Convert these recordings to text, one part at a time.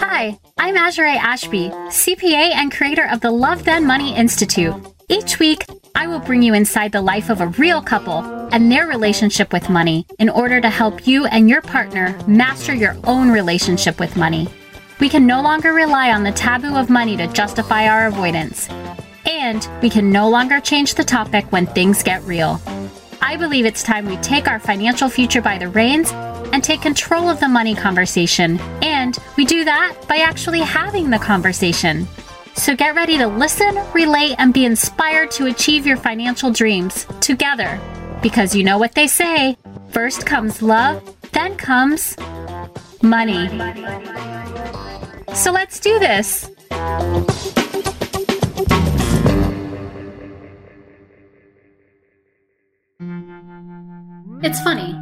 Hi, I'm Azure Ashby, CPA and creator of the Love Then Money Institute. Each week, I will bring you inside the life of a real couple and their relationship with money in order to help you and your partner master your own relationship with money. We can no longer rely on the taboo of money to justify our avoidance. And we can no longer change the topic when things get real. I believe it's time we take our financial future by the reins and take control of the money conversation. And we do that by actually having the conversation. So get ready to listen, relate, and be inspired to achieve your financial dreams together. Because you know what they say first comes love, then comes money. So let's do this. It's funny.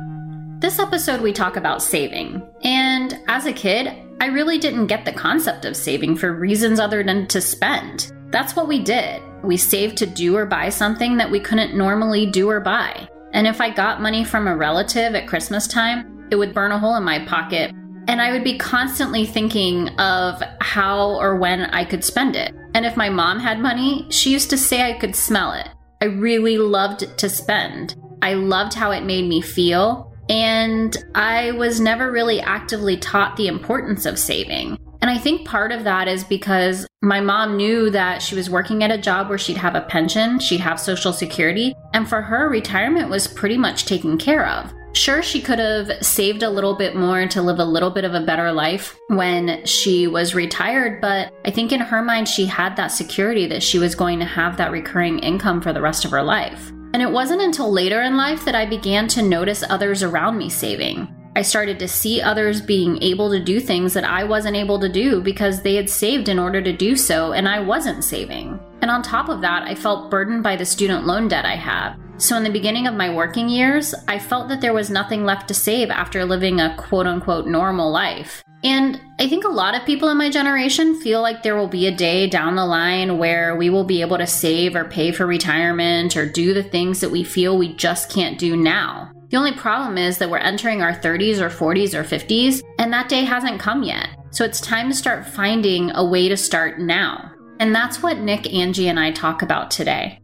This episode, we talk about saving. And as a kid, I really didn't get the concept of saving for reasons other than to spend. That's what we did. We saved to do or buy something that we couldn't normally do or buy. And if I got money from a relative at Christmas time, it would burn a hole in my pocket. And I would be constantly thinking of how or when I could spend it. And if my mom had money, she used to say I could smell it. I really loved to spend. I loved how it made me feel. And I was never really actively taught the importance of saving. And I think part of that is because my mom knew that she was working at a job where she'd have a pension, she'd have social security, and for her, retirement was pretty much taken care of. Sure, she could have saved a little bit more to live a little bit of a better life when she was retired, but I think in her mind, she had that security that she was going to have that recurring income for the rest of her life. And it wasn't until later in life that I began to notice others around me saving. I started to see others being able to do things that I wasn't able to do because they had saved in order to do so and I wasn't saving. And on top of that, I felt burdened by the student loan debt I had. So, in the beginning of my working years, I felt that there was nothing left to save after living a quote unquote normal life. And I think a lot of people in my generation feel like there will be a day down the line where we will be able to save or pay for retirement or do the things that we feel we just can't do now. The only problem is that we're entering our 30s or 40s or 50s, and that day hasn't come yet. So it's time to start finding a way to start now. And that's what Nick, Angie, and I talk about today.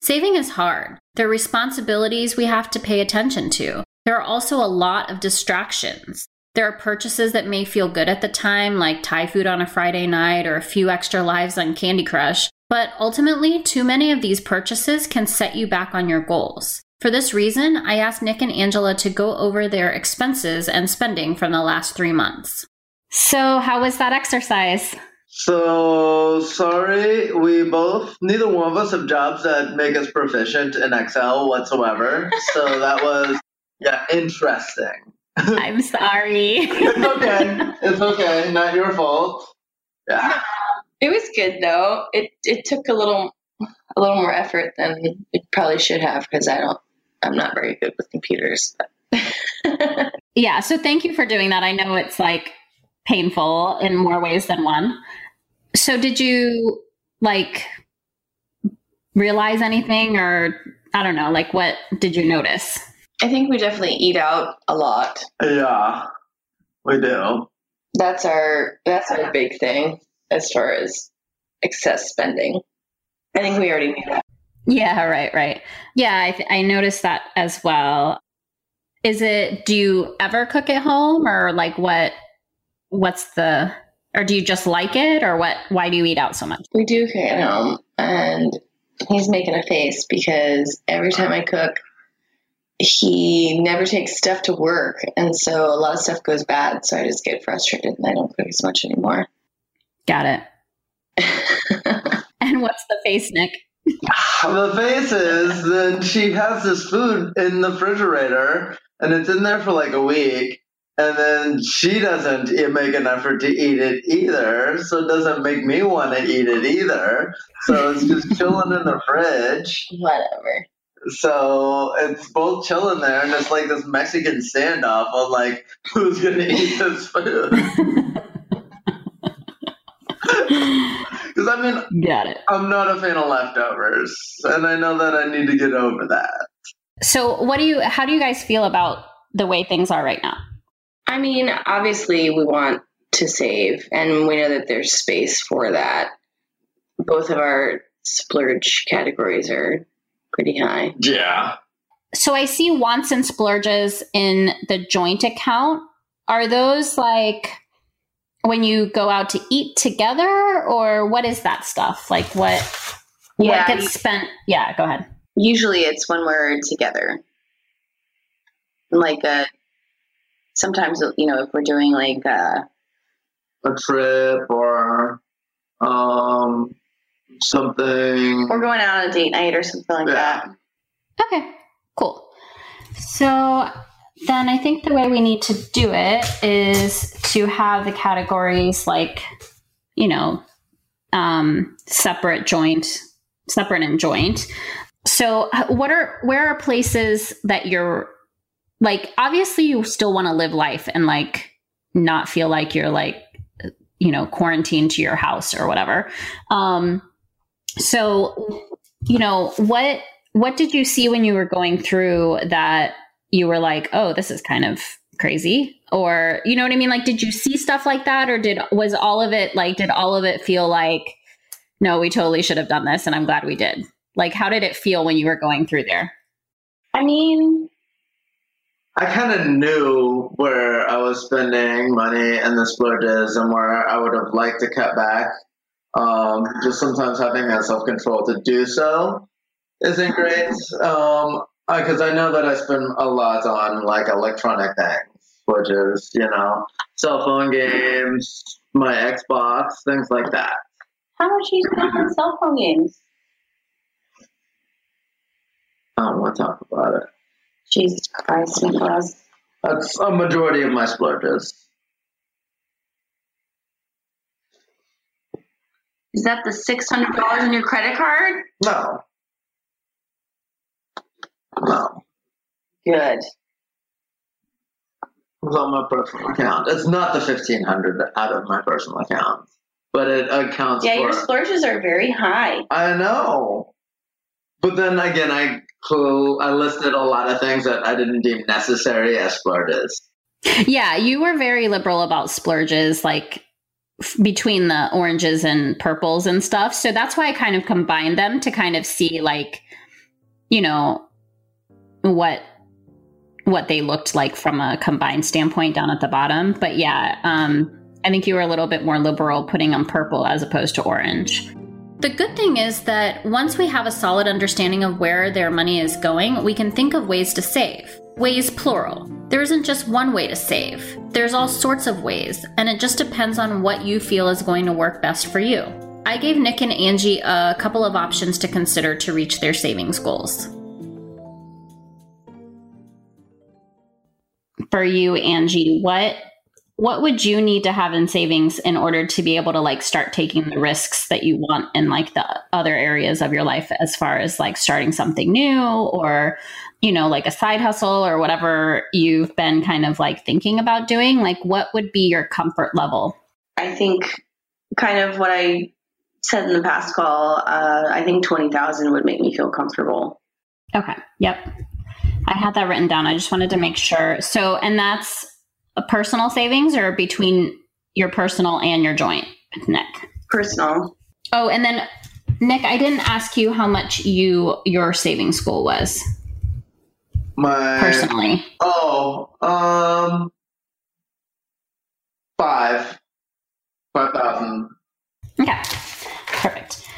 Saving is hard. There are responsibilities we have to pay attention to. There are also a lot of distractions. There are purchases that may feel good at the time, like Thai food on a Friday night or a few extra lives on Candy Crush, but ultimately, too many of these purchases can set you back on your goals. For this reason, I asked Nick and Angela to go over their expenses and spending from the last three months. So, how was that exercise? So sorry, we both neither one of us have jobs that make us proficient in Excel whatsoever. So that was yeah, interesting. I'm sorry. it's okay. It's okay. Not your fault. Yeah. It was good though. It it took a little a little more effort than it probably should have because I don't I'm not very good with computers. yeah, so thank you for doing that. I know it's like painful in more ways than one. So did you like realize anything or I don't know, like what did you notice? I think we definitely eat out a lot. Yeah, we do. That's our that's our big thing as far as excess spending. I think we already knew that. Yeah, right, right. Yeah, I, th- I noticed that as well. Is it? Do you ever cook at home, or like what? What's the? Or do you just like it, or what? Why do you eat out so much? We do cook at home, and he's making a face because every time I cook, he never takes stuff to work. And so a lot of stuff goes bad. So I just get frustrated and I don't cook as much anymore. Got it. and what's the face, Nick? The face is then she has this food in the refrigerator and it's in there for like a week. And then she doesn't make an effort to eat it either. So it doesn't make me want to eat it either. So it's just chilling in the fridge. Whatever. So it's both chilling there, and it's like this Mexican standoff of like, who's gonna eat this food? Because I mean, got it. I'm not a fan of leftovers, and I know that I need to get over that. So, what do you, how do you guys feel about the way things are right now? I mean, obviously, we want to save, and we know that there's space for that. Both of our splurge categories are pretty high. Yeah. So, I see wants and splurges in the joint account. Are those like when you go out to eat together, or what is that stuff? Like, what, Yeah, what gets you- spent? Yeah, go ahead. Usually, it's when we're together. Like uh sometimes you know if we're doing like uh A trip or um something. we're going out on a date night or something like Yeah. that. Okay, cool. So then I think the way we need to do it is to have the categories like, you know, um, separate joint, separate and joint. So what are where are places that you're like obviously you still want to live life and like not feel like you're like you know quarantined to your house or whatever. Um so you know what what did you see when you were going through that? You were like oh this is kind of crazy or you know what i mean? Like did you see stuff like that or did was all of it like did all of it feel like no we totally should have done this and i'm glad we did. Like how did it feel when you were going through there? I mean, I kind of knew where I was spending money and the splurges and where I would have liked to cut back. Um, just sometimes having that self control to do so isn't great. Um, because I know that I spend a lot on like electronic things, which is you know cell phone games, my Xbox, things like that. how much do you spend on cell phone games? I don't want to talk about it. Jesus Christ, Nicholas. That's a majority of my splurges. Is that the six hundred dollars on your credit card? No. No. Good. It's on my personal account. It's not the fifteen hundred out of my personal account, but it accounts Yeah, for. your splurges are very high. I know, but then again, I cl- I listed a lot of things that I didn't deem necessary as splurges. yeah you were very liberal about splurges like f- between the oranges and purples and stuff so that's why i kind of combined them to kind of see like you know what what they looked like from a combined standpoint down at the bottom but yeah um i think you were a little bit more liberal putting on purple as opposed to orange the good thing is that once we have a solid understanding of where their money is going, we can think of ways to save. Ways plural. There isn't just one way to save, there's all sorts of ways, and it just depends on what you feel is going to work best for you. I gave Nick and Angie a couple of options to consider to reach their savings goals. For you, Angie, what what would you need to have in savings in order to be able to like start taking the risks that you want in like the other areas of your life as far as like starting something new or you know like a side hustle or whatever you've been kind of like thinking about doing like what would be your comfort level? I think kind of what I said in the past call, uh, I think 20,000 would make me feel comfortable. okay. Yep. I had that written down. I just wanted to make sure. So and that's a personal savings or between your personal and your joint nick? Personal. oh and then nick i didn't ask you how much you your savings goal was My personally oh um five five thousand. Okay, perfect.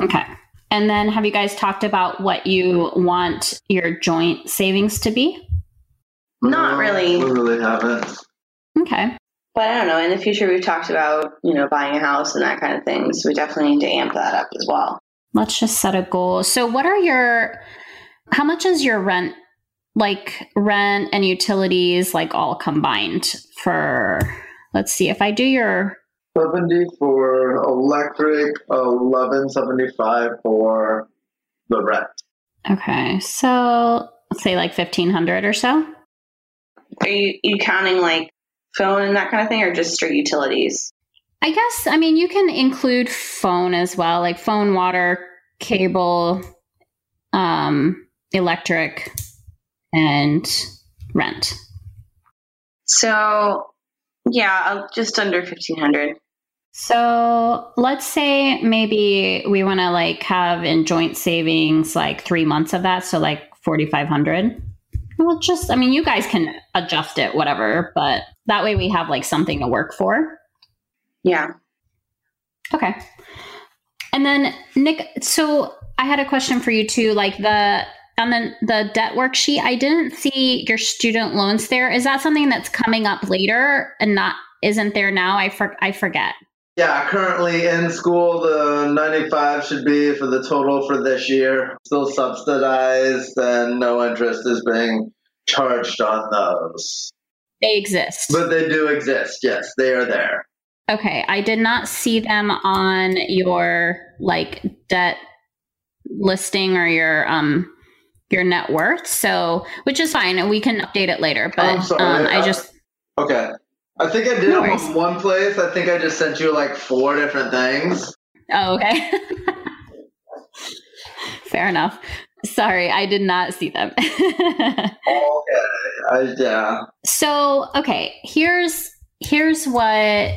Okay. And then have you guys talked about what you want your joint savings to be? Not really. We really haven't. Okay. But I don't know. In the future, we've talked about, you know, buying a house and that kind of thing. So we definitely need to amp that up as well. Let's just set a goal. So, what are your, how much is your rent, like rent and utilities, like all combined for, let's see, if I do your, Seventy for electric, eleven seventy five for the rent. okay, so say like 1500 or so? Are you, you counting like phone and that kind of thing or just straight utilities? I guess, I mean, you can include phone as well, like phone, water, cable, um, electric, and rent. So, yeah, uh, just under 1500 so let's say maybe we want to like have in joint savings like three months of that. So like 4,500. Well, just, I mean, you guys can adjust it, whatever, but that way we have like something to work for. Yeah. Okay. And then Nick, so I had a question for you too. Like the on the the debt worksheet, I didn't see your student loans there. Is that something that's coming up later and not isn't there now? I for, I forget. Yeah, currently in school, the 95 should be for the total for this year. Still subsidized, and no interest is being charged on those. They exist. But they do exist, yes, they are there. Okay, I did not see them on your like debt listing or your um your net worth. So, which is fine, and we can update it later. But um, I just okay. I think I did no them one place. I think I just sent you like four different things. Oh, okay. Fair enough. Sorry, I did not see them. okay. I, yeah. So, okay, here's here's what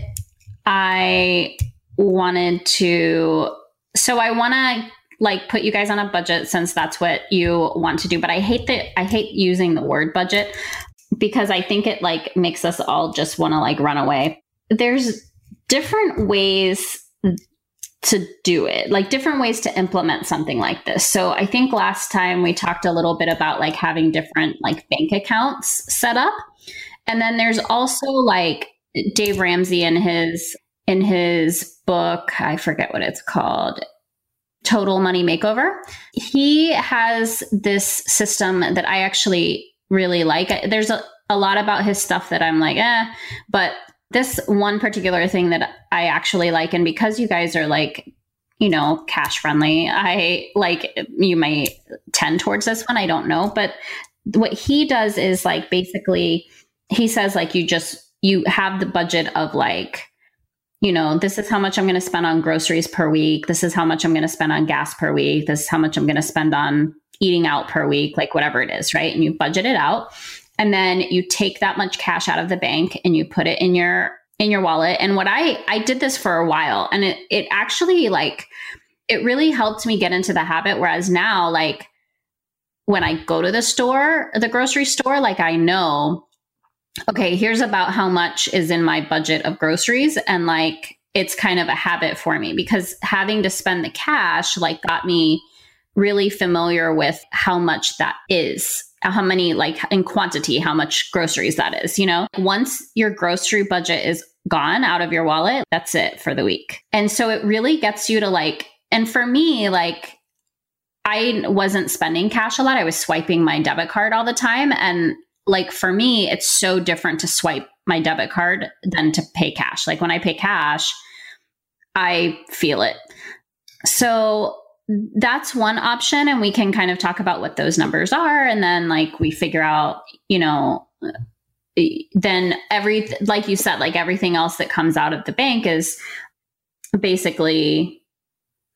I wanted to so I want to like put you guys on a budget since that's what you want to do, but I hate that I hate using the word budget because I think it like makes us all just want to like run away. There's different ways to do it, like different ways to implement something like this. So I think last time we talked a little bit about like having different like bank accounts set up. And then there's also like Dave Ramsey in his in his book, I forget what it's called, Total Money Makeover. He has this system that I actually really like. There's a, a lot about his stuff that I'm like, eh, but this one particular thing that I actually like, and because you guys are like, you know, cash friendly, I like you may tend towards this one. I don't know. But what he does is like basically, he says, like, you just, you have the budget of like, you know, this is how much I'm going to spend on groceries per week. This is how much I'm going to spend on gas per week. This is how much I'm going to spend on eating out per week, like whatever it is, right? And you budget it out. And then you take that much cash out of the bank and you put it in your in your wallet. And what I I did this for a while and it it actually like it really helped me get into the habit whereas now like when I go to the store, the grocery store, like I know okay, here's about how much is in my budget of groceries and like it's kind of a habit for me because having to spend the cash like got me really familiar with how much that is how many like in quantity how much groceries that is you know? Once your grocery budget is gone out of your wallet that's it for the week. And so it really gets you to like and for me like i wasn't spending cash a lot. I was swiping my debit card all the time and like for me it's so different to swipe my debit card than to pay cash. Like when i pay cash i feel it. So that's one option and we can kind of talk about what those numbers are and then like we figure out you know then every like you said like everything else that comes out of the bank is basically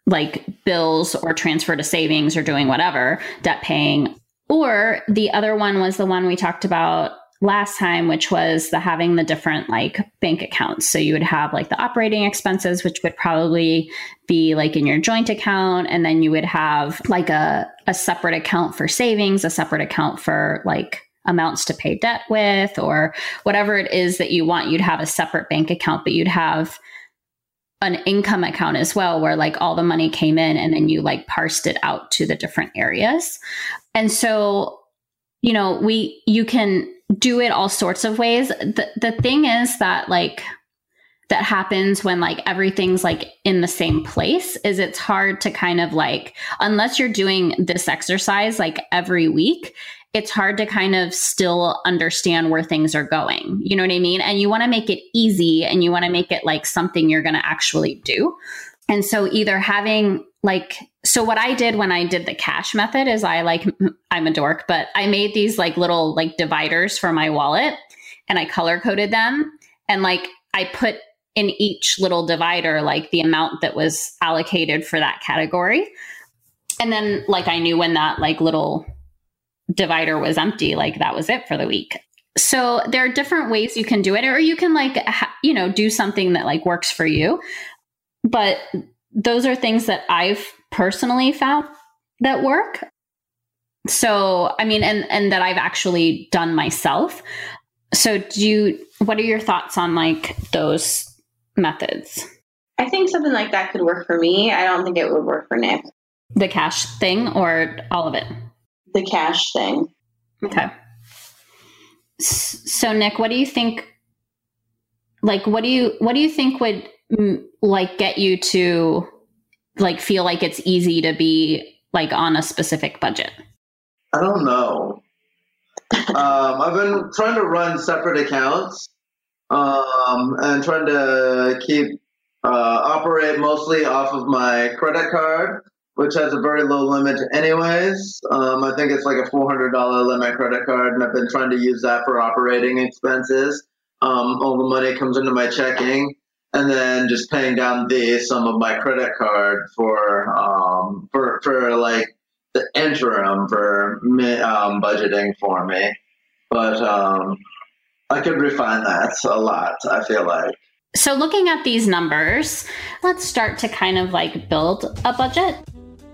like bills or transfer to savings or doing whatever debt paying or the other one was the one we talked about last time, which was the having the different like bank accounts. So you would have like the operating expenses, which would probably be like in your joint account. And then you would have like a, a separate account for savings, a separate account for like amounts to pay debt with, or whatever it is that you want. You'd have a separate bank account, but you'd have an income account as well where like all the money came in and then you like parsed it out to the different areas. And so, you know, we you can do it all sorts of ways. The the thing is that like that happens when like everything's like in the same place is it's hard to kind of like unless you're doing this exercise like every week it's hard to kind of still understand where things are going. You know what i mean? And you want to make it easy and you want to make it like something you're going to actually do. And so either having like so what I did when I did the cash method is I like I'm a dork, but I made these like little like dividers for my wallet and I color coded them. And like I put in each little divider like the amount that was allocated for that category. And then like I knew when that like little divider was empty, like that was it for the week. So there are different ways you can do it or you can like ha- you know do something that like works for you. But those are things that I've personally found that work. So, I mean and and that I've actually done myself. So, do you what are your thoughts on like those methods? I think something like that could work for me. I don't think it would work for Nick. The cash thing or all of it? The cash thing. Okay. So Nick, what do you think like what do you what do you think would like get you to like feel like it's easy to be like on a specific budget? I don't know. um, I've been trying to run separate accounts um, and trying to keep uh, operate mostly off of my credit card, which has a very low limit, anyways. Um, I think it's like a four hundred dollar limit credit card, and I've been trying to use that for operating expenses. Um, all the money comes into my checking, and then just paying down the sum of my credit card for um, for for like the interim for me, um, budgeting for me. But um, I could refine that a lot. I feel like. So, looking at these numbers, let's start to kind of like build a budget.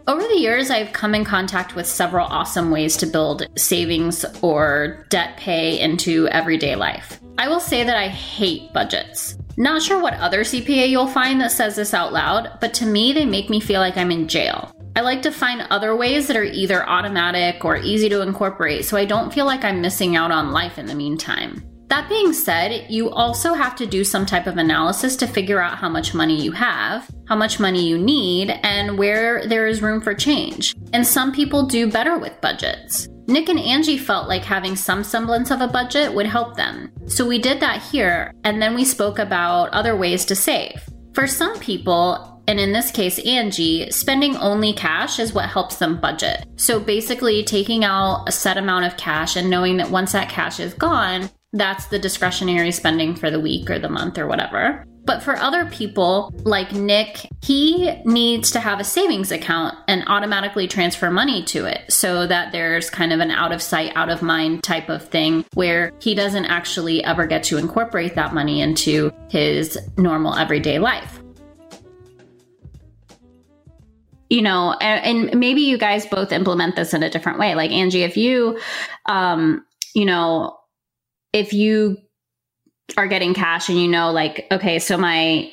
Over the years, I've come in contact with several awesome ways to build savings or debt pay into everyday life. I will say that I hate budgets. Not sure what other CPA you'll find that says this out loud, but to me, they make me feel like I'm in jail. I like to find other ways that are either automatic or easy to incorporate so I don't feel like I'm missing out on life in the meantime. That being said, you also have to do some type of analysis to figure out how much money you have, how much money you need, and where there is room for change. And some people do better with budgets. Nick and Angie felt like having some semblance of a budget would help them. So we did that here, and then we spoke about other ways to save. For some people, and in this case, Angie, spending only cash is what helps them budget. So basically, taking out a set amount of cash and knowing that once that cash is gone, that's the discretionary spending for the week or the month or whatever. But for other people, like Nick, he needs to have a savings account and automatically transfer money to it so that there's kind of an out of sight, out of mind type of thing where he doesn't actually ever get to incorporate that money into his normal everyday life. You know, and, maybe you guys both implement this in a different way. Like Angie, if you, um, you know, if you are getting cash and you know like okay so my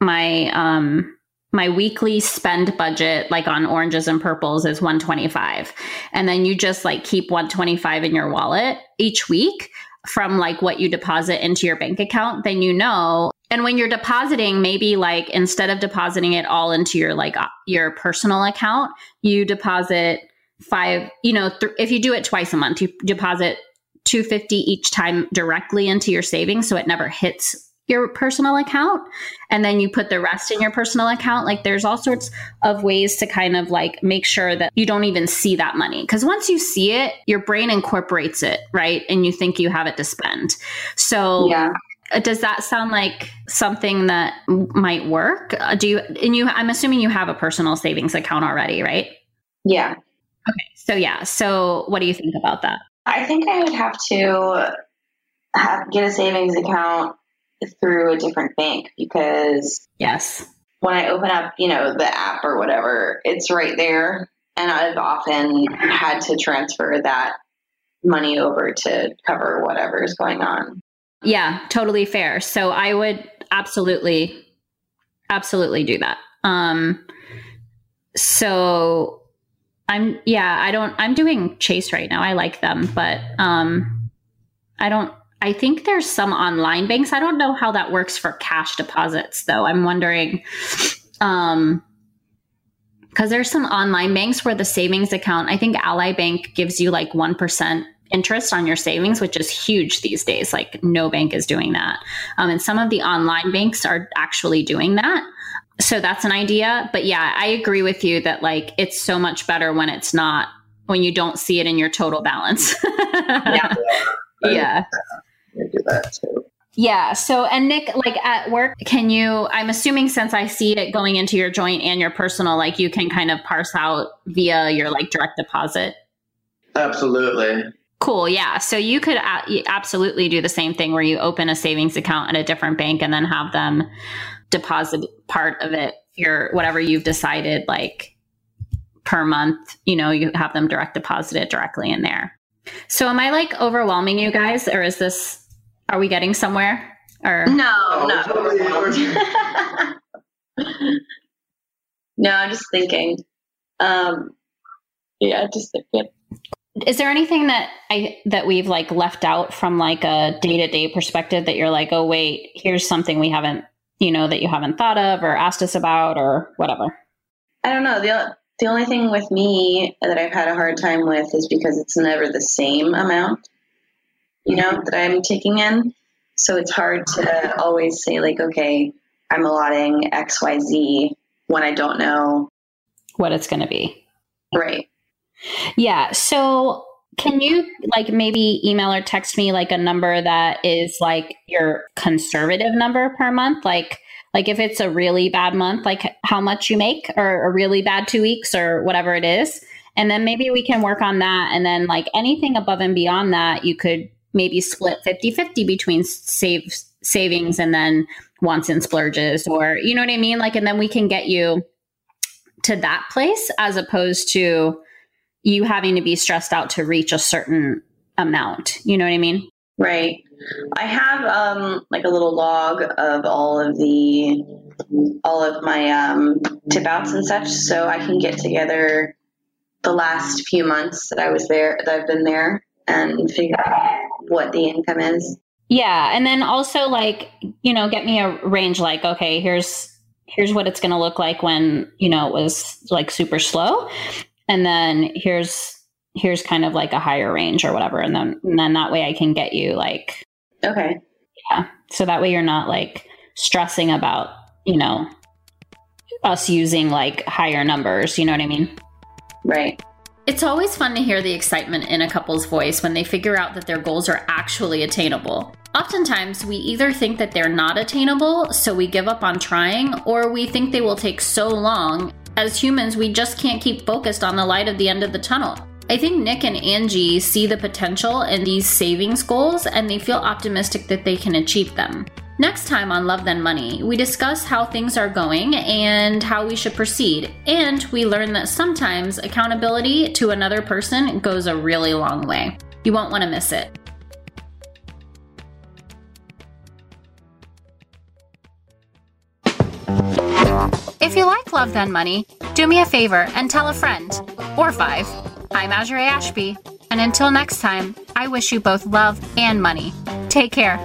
my um my weekly spend budget like on oranges and purples is 125 and then you just like keep 125 in your wallet each week from like what you deposit into your bank account then you know. And when you're depositing maybe like instead of depositing it all into your like uh, your personal account you deposit five you know th- if you do it twice a month you deposit 250 each time directly into your savings so it never hits your personal account. And then you put the rest in your personal account. Like there's all sorts of ways to kind of like make sure that you don't even see that money. Because once you see it your brain incorporates it right? And you think you have it to spend. So Yeah. uh, does that sound like something that might work? Uh, do you and you i'm assuming you have a personal savings account already right? Yeah. Okay. So yeah. So what do you think about that I think I would have to have, get a savings account through a different bank because yes when I open up, you know, the app or whatever, it's right there. And I've often had to transfer that money over to cover whatever is going on. Yeah, totally fair. So I would absolutely, absolutely do that. Um, so I'm, yeah, I don't, I'm doing Chase right now. I like them, but, um, I don't, I think there's some online banks. I don't know how that works for cash deposits though. I'm wondering, um, because there's some online banks where the savings account, I think Ally Bank gives you like 1% interest on your savings, which is huge these days. Like no bank is doing that. Um, and some of the online banks are actually doing that. So that's an idea. But yeah, I agree with you that like it's so much better when it's not, when you don't see it in your total balance. Yeah. yeah. I do that too. Yeah. So, and Nick, like at work, can you, I'm assuming since I see it going into your joint and your personal, like you can kind of parse out via your like direct deposit. Absolutely. Cool. Yeah. So you could a- absolutely do the same thing where you open a savings account at a different bank and then have them deposit part of it, your whatever you've decided, like per month, you know, you have them direct deposit it directly in there. So am I like overwhelming you guys or is this are we getting somewhere? Or No, Oh, not totally. no, I'm just thinking. Um, yeah, just thinking. is there anything that I that we've like left out from like a day-to-day perspective that you're like, "Oh wait, here's something we haven't, you know, that you haven't thought of or asked us about or whatever." I don't know. The the only thing with me that I've had a hard time with is because it's never the same amount, you know, that I'm taking in. So it's hard to always say like, okay, I'm allotting X, Y, Z when I don't know. What it's going to be. Right. Yeah. So can you like maybe email or text me like a number that is like your conservative number per month? Like like if it's a really bad month, like how much you make or a really bad two weeks or whatever it is. And then maybe we can work on that. And then like anything above and beyond that, you could maybe split 50 50 between save savings and then wants and splurges or you know what I mean? Like and then we can get you to that place as opposed to you having to be stressed out to reach a certain amount. You know what I mean? Right. I have um like a little log of all of the all of my um tip outs and such so I can get together the last few months that I was there that I've been there and figure out what the income is. Yeah, and then also like, you know, get me a range like, okay, here's here's what it's going to look like when, you know, it was like super slow. And then here's here's kind of like a higher range or whatever and then and then that way I can get you like Okay. yeah. So that way you're not like stressing about, you know, us using like higher numbers, you know what I mean? Right. It's always fun to hear the excitement in a couple's voice when they figure out that their goals are actually attainable. Oftentimes, we either think that they're not attainable, so we give up on trying, or we think they will take so long. As humans, we just can't keep focused on the light at the end of the tunnel. I think Nick and Angie see the potential in these savings goals and they feel optimistic that they can achieve them. Next time on Love Then Money, we discuss how things are going and how we should proceed. And we learn that sometimes accountability to another person goes a really long way. You won't want to miss it. If you like Love Then Money, do me a favor and tell a friend or five. I'm Azure Ashby, and until next time, I wish you both love and money. Take care.